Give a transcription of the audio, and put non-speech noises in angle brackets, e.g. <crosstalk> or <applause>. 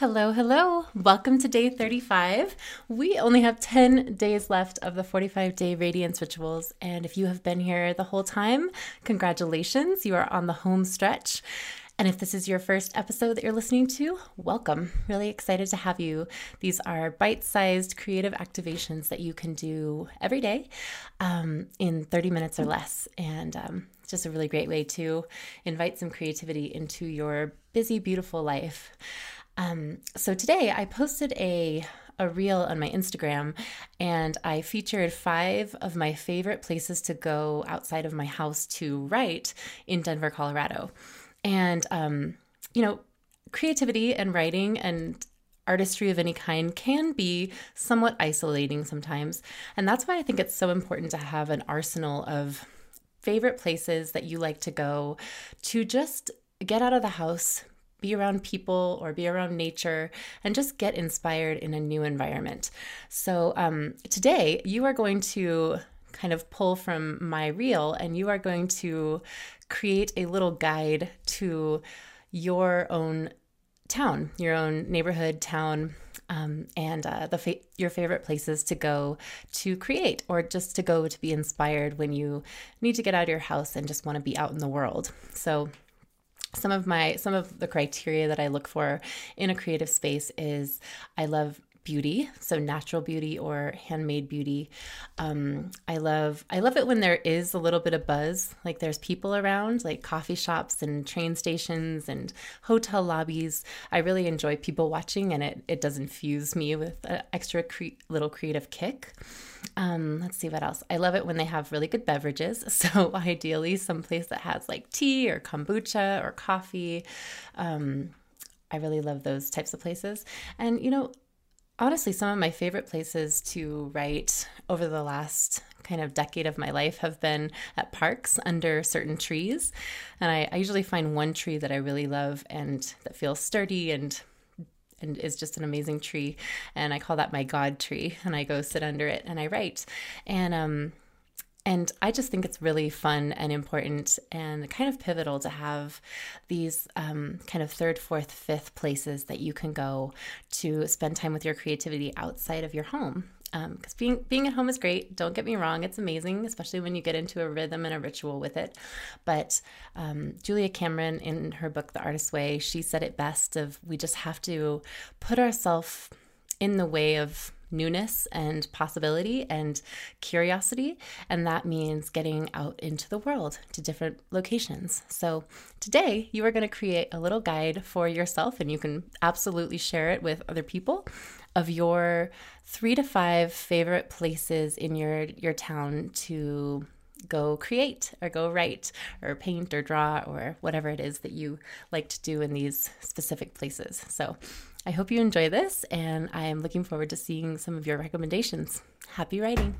Hello, hello. Welcome to day 35. We only have 10 days left of the 45 day radiance rituals. And if you have been here the whole time, congratulations. You are on the home stretch. And if this is your first episode that you're listening to, welcome. Really excited to have you. These are bite sized creative activations that you can do every day um, in 30 minutes or less. And um, it's just a really great way to invite some creativity into your busy, beautiful life. Um, so today I posted a a reel on my Instagram and I featured five of my favorite places to go outside of my house to write in Denver, Colorado. And um, you know, creativity and writing and artistry of any kind can be somewhat isolating sometimes. And that's why I think it's so important to have an arsenal of favorite places that you like to go to just get out of the house, be around people or be around nature and just get inspired in a new environment. So, um, today you are going to kind of pull from my reel and you are going to create a little guide to your own town, your own neighborhood, town, um, and uh, the fa- your favorite places to go to create or just to go to be inspired when you need to get out of your house and just want to be out in the world. So some of my some of the criteria that I look for in a creative space is I love beauty so natural beauty or handmade beauty. Um, i love i love it when there is a little bit of buzz like there's people around like coffee shops and train stations and hotel lobbies. I really enjoy people watching and it, it does infuse me with an extra cre- little creative kick. Um, let's see what else. I love it when they have really good beverages. <laughs> So ideally someplace that has like tea or kombucha or coffee. Um, I really love those types of places. And, you know, honestly, some of my favorite places to write over the last kind of decade of my life have been at parks under certain trees. And I, I, usually find one tree that I really love and that feels sturdy and and is just an amazing tree. And I call that my God tree. And I go sit under it and I write. And um and I just think it's really fun and important and kind of pivotal to have these um, kind of third, fourth, fifth places that you can go to spend time with your creativity outside of your home. Because um, being being at home is great. Don't get me wrong; it's amazing, especially when you get into a rhythm and a ritual with it. But um, Julia Cameron, in her book *The Artist's Way*, she said it best: "Of we just have to put ourselves in the way of newness and possibility and curiosity. And that means getting out into the world to different locations. So today you are going to create a little guide for yourself, and you can absolutely share it with other people of your three to five favorite places in your your town to go create or go write or paint or draw or whatever it is that you like to do in these specific places. So I hope you enjoy this, and I am looking forward to seeing some of your recommendations. Happy writing!